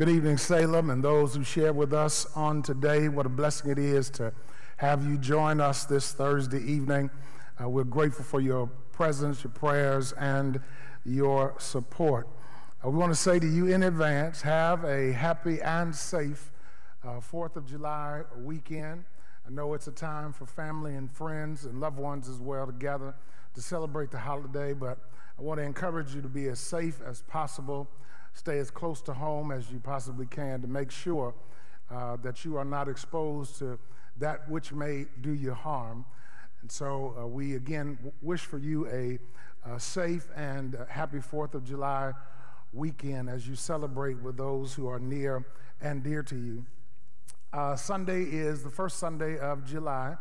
Good evening, Salem, and those who share with us on today. What a blessing it is to have you join us this Thursday evening. Uh, we're grateful for your presence, your prayers, and your support. Uh, we want to say to you in advance have a happy and safe uh, 4th of July weekend. I know it's a time for family and friends and loved ones as well to gather to celebrate the holiday, but I want to encourage you to be as safe as possible stay as close to home as you possibly can to make sure uh, that you are not exposed to that which may do you harm. And so uh, we again wish for you a, a safe and uh, happy 4th of July weekend as you celebrate with those who are near and dear to you. Uh, Sunday is the first Sunday of July.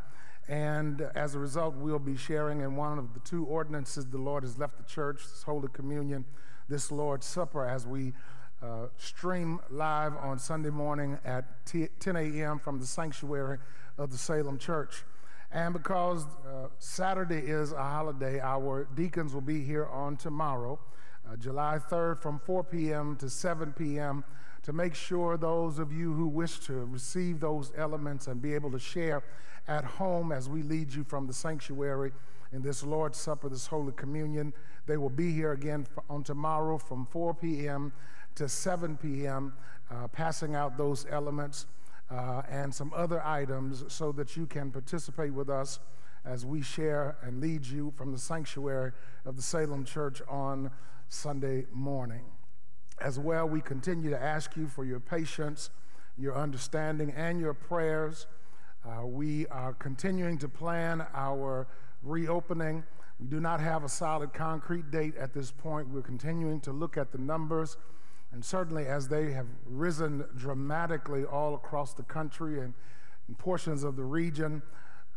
And as a result, we'll be sharing in one of the two ordinances the Lord has left the church, this Holy Communion this Lord's Supper as we uh, stream live on Sunday morning at 10 a.m. from the sanctuary of the Salem Church. And because uh, Saturday is a holiday, our deacons will be here on tomorrow, uh, July 3rd, from 4 p.m. to 7 p.m., to make sure those of you who wish to receive those elements and be able to share at home as we lead you from the sanctuary in this Lord's Supper, this Holy Communion. They will be here again on tomorrow from 4 p.m. to 7 p.m., uh, passing out those elements uh, and some other items so that you can participate with us as we share and lead you from the sanctuary of the Salem Church on Sunday morning. As well, we continue to ask you for your patience, your understanding, and your prayers. Uh, we are continuing to plan our reopening. We do not have a solid concrete date at this point. We're continuing to look at the numbers, and certainly as they have risen dramatically all across the country and in portions of the region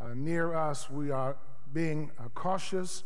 uh, near us, we are being uh, cautious,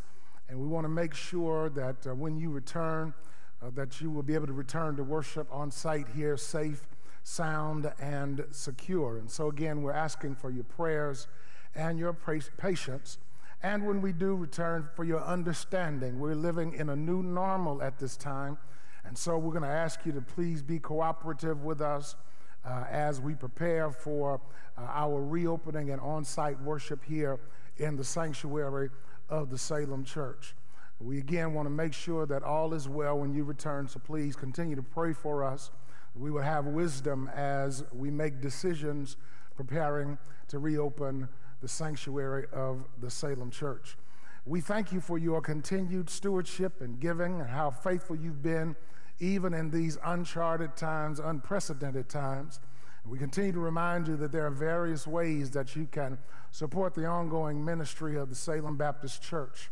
and we want to make sure that uh, when you return, uh, that you will be able to return to worship on site here, safe, sound, and secure. And so, again, we're asking for your prayers and your patience and when we do return, for your understanding. We're living in a new normal at this time. And so we're going to ask you to please be cooperative with us uh, as we prepare for uh, our reopening and on site worship here in the sanctuary of the Salem Church. We again want to make sure that all is well when you return, so please continue to pray for us. We will have wisdom as we make decisions preparing to reopen the sanctuary of the Salem Church. We thank you for your continued stewardship and giving and how faithful you've been, even in these uncharted times, unprecedented times. We continue to remind you that there are various ways that you can support the ongoing ministry of the Salem Baptist Church.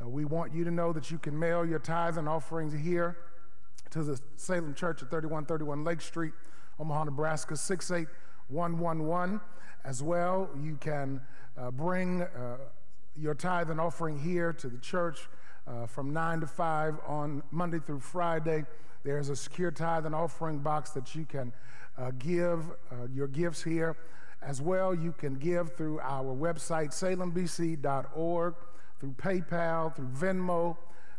Uh, we want you to know that you can mail your tithes and offerings here to the Salem Church at 3131 Lake Street, Omaha, Nebraska 68111. As well, you can uh, bring uh, your tithe and offering here to the church uh, from 9 to 5 on Monday through Friday. There's a secure tithe and offering box that you can uh, give uh, your gifts here. As well, you can give through our website, salembc.org, through PayPal, through Venmo,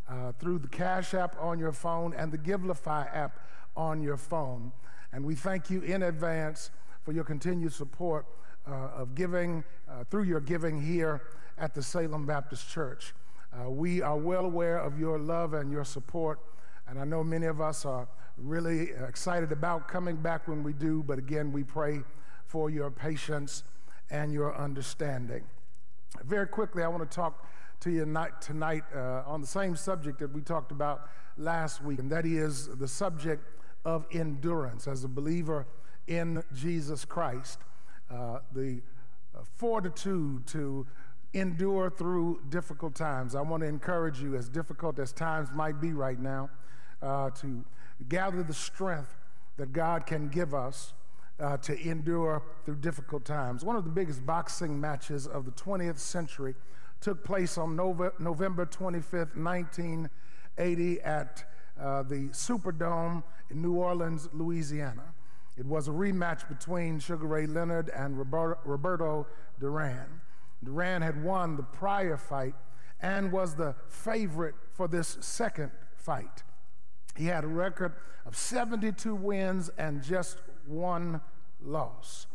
uh, through the Cash App on your phone, and the Givelify app on your phone. And we thank you in advance for your continued support uh, of giving, uh, through your giving here at the Salem Baptist Church. Uh, we are well aware of your love and your support, and I know many of us are really excited about coming back when we do, but again, we pray for your patience and your understanding. Very quickly, I want to talk to you tonight uh, on the same subject that we talked about last week, and that is the subject of endurance as a believer in Jesus Christ. Uh, the uh, fortitude to endure through difficult times. I want to encourage you, as difficult as times might be right now, uh, to gather the strength that God can give us uh, to endure through difficult times. One of the biggest boxing matches of the 20th century took place on Nova, November 25th, 1980, at uh, the Superdome in New Orleans, Louisiana. It was a rematch between Sugar Ray Leonard and Roberto, Duran. Duran had won the prior fight and was the favorite for this second fight. He had a record of 72 wins and just one loss.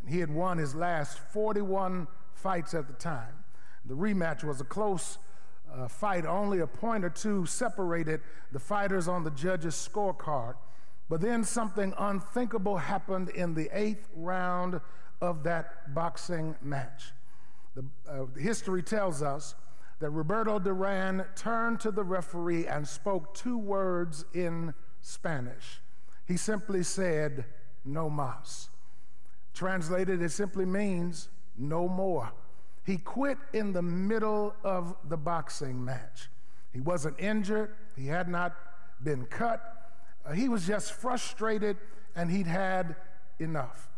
And he had won his last 41 fights at the time. The rematch was a close uh, fight, only a point or two separated the fighters on the judges' scorecard. But then something unthinkable happened in the eighth round of that boxing match. The, uh, history tells us that Roberto Duran turned to the referee and spoke two words in Spanish. He simply said, No mas. Translated, it simply means no more. He quit in the middle of the boxing match. He wasn't injured, he had not been cut, he was just frustrated and he'd had enough.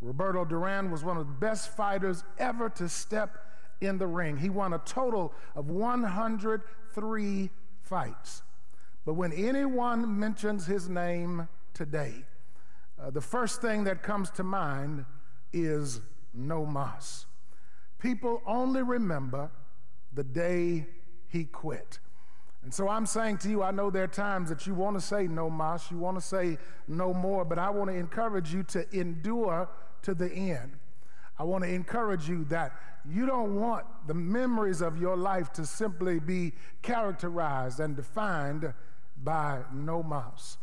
Roberto Duran was one of the best fighters ever to step in the ring. He won a total of 103 fights. But when anyone mentions his name today, uh, the first thing that comes to mind is no mas. People only remember the day he quit. And so I'm saying to you, I know there are times that you want to say no mas, you want to say no more, but I want to encourage you to endure to the end. I want to encourage you that you don't want the memories of your life to simply be characterized and defined by no mas.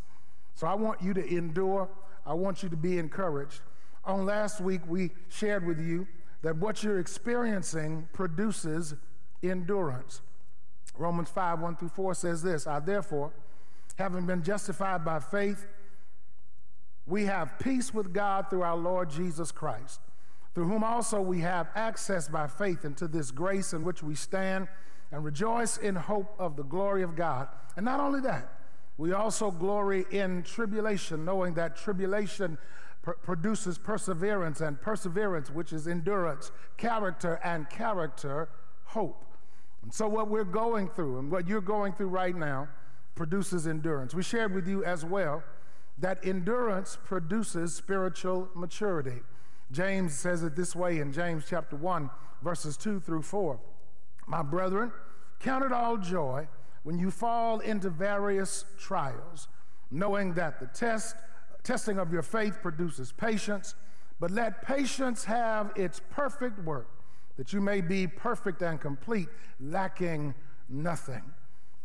So I want you to endure. I want you to be encouraged. On last week, we shared with you that what you're experiencing produces endurance. Romans 5 1 through 4 says this I therefore, having been justified by faith, we have peace with God through our Lord Jesus Christ, through whom also we have access by faith into this grace in which we stand and rejoice in hope of the glory of God. And not only that, we also glory in tribulation, knowing that tribulation pr- produces perseverance, and perseverance, which is endurance, character, and character, hope. And so, what we're going through and what you're going through right now produces endurance. We shared with you as well that endurance produces spiritual maturity. James says it this way in James chapter 1, verses 2 through 4. My brethren, count it all joy when you fall into various trials, knowing that the test, testing of your faith produces patience, but let patience have its perfect work that you may be perfect and complete, lacking nothing.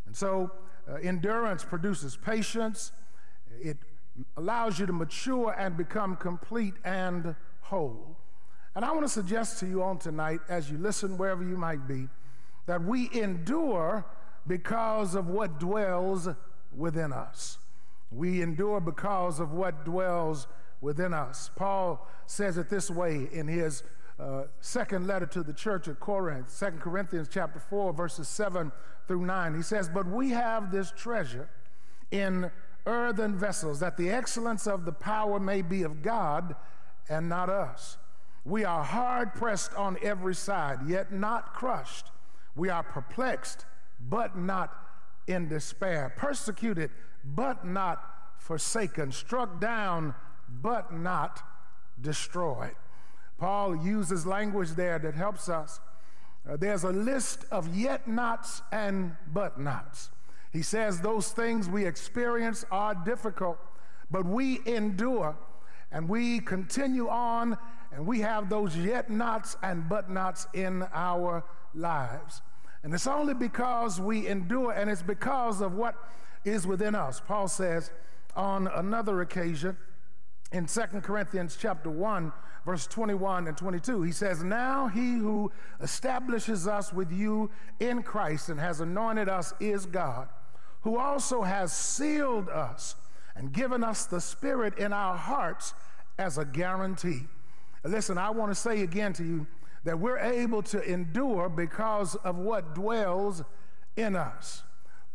And so, uh, endurance produces patience, it allows you to mature and become complete and whole. And I want to suggest to you on tonight, as you listen wherever you might be, that we endure because of what dwells within us. We endure because of what dwells within us. Paul says it this way in his uh, second letter to the church at Corinth, 2 Corinthians chapter 4, verses 7 through 9. He says, But we have this treasure in earthen vessels, that the excellence of the power may be of God and not us. We are hard pressed on every side, yet not crushed. We are perplexed, but not in despair, persecuted, but not forsaken, struck down, but not destroyed. Paul uses language there that helps us. Uh, there's a list of yet nots and but nots. He says those things we experience are difficult, but we endure and we continue on and we have those yet nots and but nots in our lives. And it's only because we endure and it's because of what is within us. Paul says on another occasion in 2 Corinthians chapter 1 verse 21 and 22 he says now he who establishes us with you in Christ and has anointed us is God who also has sealed us and given us the spirit in our hearts as a guarantee. Listen I want to say again to you that we're able to endure because of what dwells in us.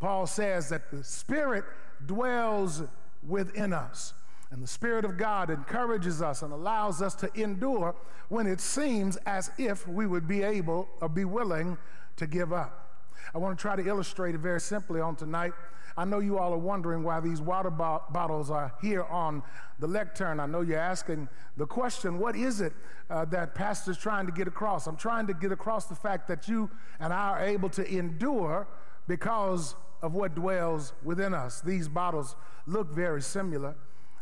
Paul says that the spirit dwells within us and the Spirit of God encourages us and allows us to endure when it seems as if we would be able or be willing to give up. I want to try to illustrate it very simply on tonight. I know you all are wondering why these water bo- bottles are here on the lectern. I know you're asking the question what is it uh, that Pastor's trying to get across? I'm trying to get across the fact that you and I are able to endure because of what dwells within us. These bottles look very similar.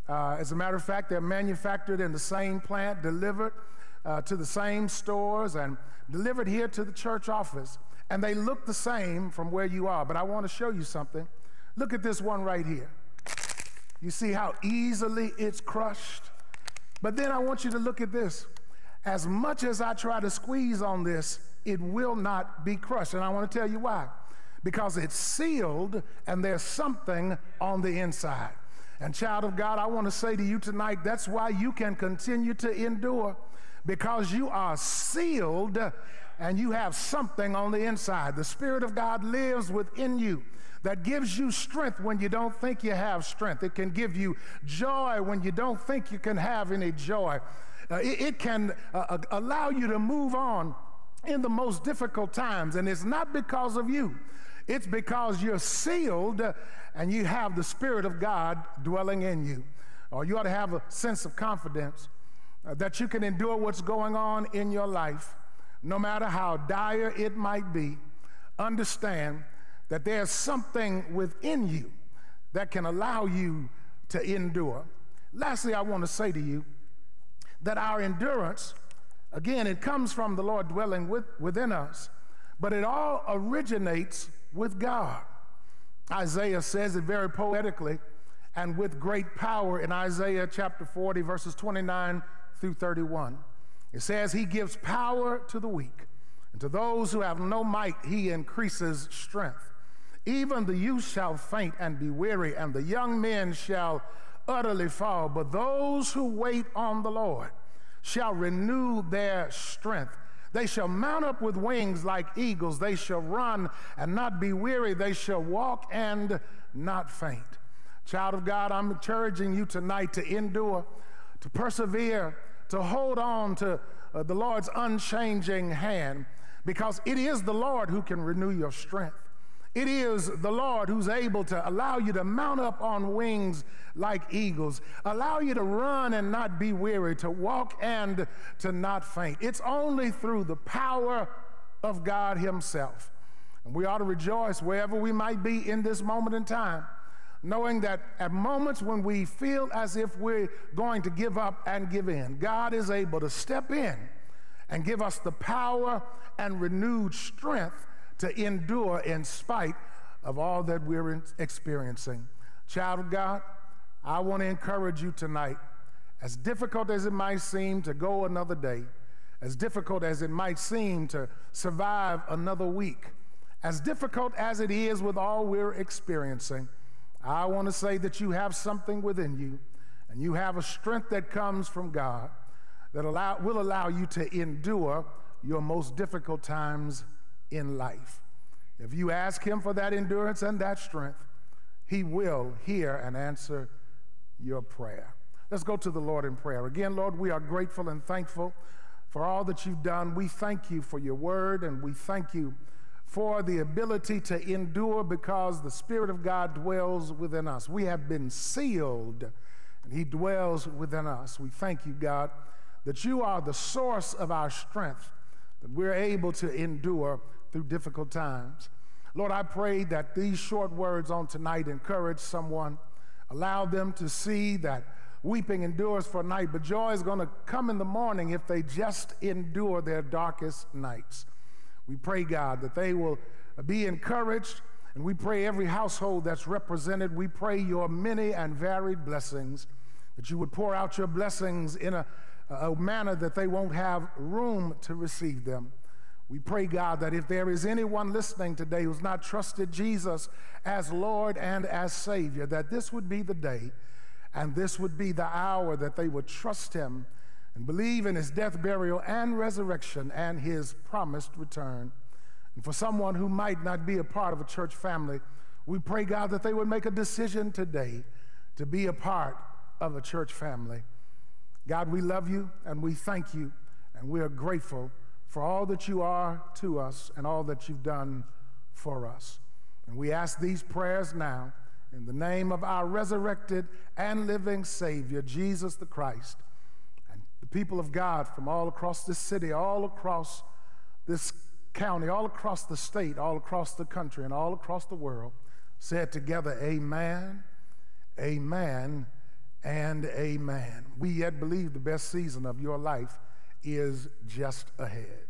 Uh, as a matter of fact, they're manufactured in the same plant, delivered uh, to the same stores, and delivered here to the church office. And they look the same from where you are. But I want to show you something. Look at this one right here. You see how easily it's crushed? But then I want you to look at this. As much as I try to squeeze on this, it will not be crushed. And I want to tell you why. Because it's sealed and there's something on the inside. And, child of God, I want to say to you tonight that's why you can continue to endure because you are sealed and you have something on the inside. The Spirit of God lives within you that gives you strength when you don't think you have strength. It can give you joy when you don't think you can have any joy. Uh, it, it, can uh, uh allow you to move on in the most difficult times, and it's not because of you. It's because you're sealed and you have the Spirit of God dwelling in you. Or you ought to have a sense of confidence uh, that you can endure what's going on in your life, no matter how dire it might be. Understand that there's something within you that can allow you to endure. Lastly, I want to say to you that our endurance, again, it comes from the Lord dwelling with, within us, but it all originates with God. Isaiah says it very poetically and with great power in Isaiah chapter 40, verses 29 through 31. It says, He gives power to the weak, and to those who have no might, He increases strength. Even the youth shall faint and be weary, and the young men shall utterly fall. But those who wait on the Lord shall renew their strength. They shall mount up with wings like eagles. They shall run and not be weary. They shall walk and not faint. Child of God, I'm encouraging you tonight to endure, to persevere, to hold on to uh, the Lord's unchanging hand, because it is the Lord who can renew your strength. It is the Lord who's able to allow you to mount up on wings like eagles, allow you to run and not be weary, to walk and to not faint. It's only through the power of God Himself. And we ought to rejoice wherever we might be in this moment in time, knowing that at moments when we feel as if we're going to give up and give in, God is able to step in and give us the power and renewed strength to endure in spite of all that we're experiencing. Child of God, I want to encourage you tonight, as difficult as it might seem to go another day, as difficult as it might seem to survive another week, as difficult as it is with all we're experiencing, I want to say that you have something within you and you have a strength that comes from God that allow, will allow you to endure your most difficult times in life. If you ask Him for that endurance and that strength, He will hear and answer your prayer. Let's go to the Lord in prayer. Again, Lord, we are grateful and thankful for all that you've done. We thank you for your word and we thank you for the ability to endure because the Spirit of God dwells within us. We have been sealed and He dwells within us. We thank you, God, that you are the source of our strength, that we're able to endure through difficult times. Lord, I pray that these short words on tonight encourage someone, allow them to see that weeping endures for a night, but joy is going to come in the morning if they just endure their darkest nights. We pray, God, that they will be encouraged, and we pray every household that's represented, we pray your many and varied blessings, that you would pour out your blessings in a, a manner that they won't have room to receive them. We pray, God, that if there is anyone listening today who's not trusted Jesus as Lord and as Savior, that this would be the day and this would be the hour that they would trust him and believe in his death, burial, and resurrection and his promised return. And for someone who might not be a part of a church family, we pray, God, that they would make a decision today to be a part of a church family. God, we love you and we thank you and we are grateful for all that you are to us and all that you've done for us. And we ask these prayers now in the name of our resurrected and living Savior, Jesus the Christ, and the people of God from all across this city, all across this county, all across the state, all across the country, and all across the world, said together, Amen, Amen, and Amen. We yet believe the best season of your life is just ahead.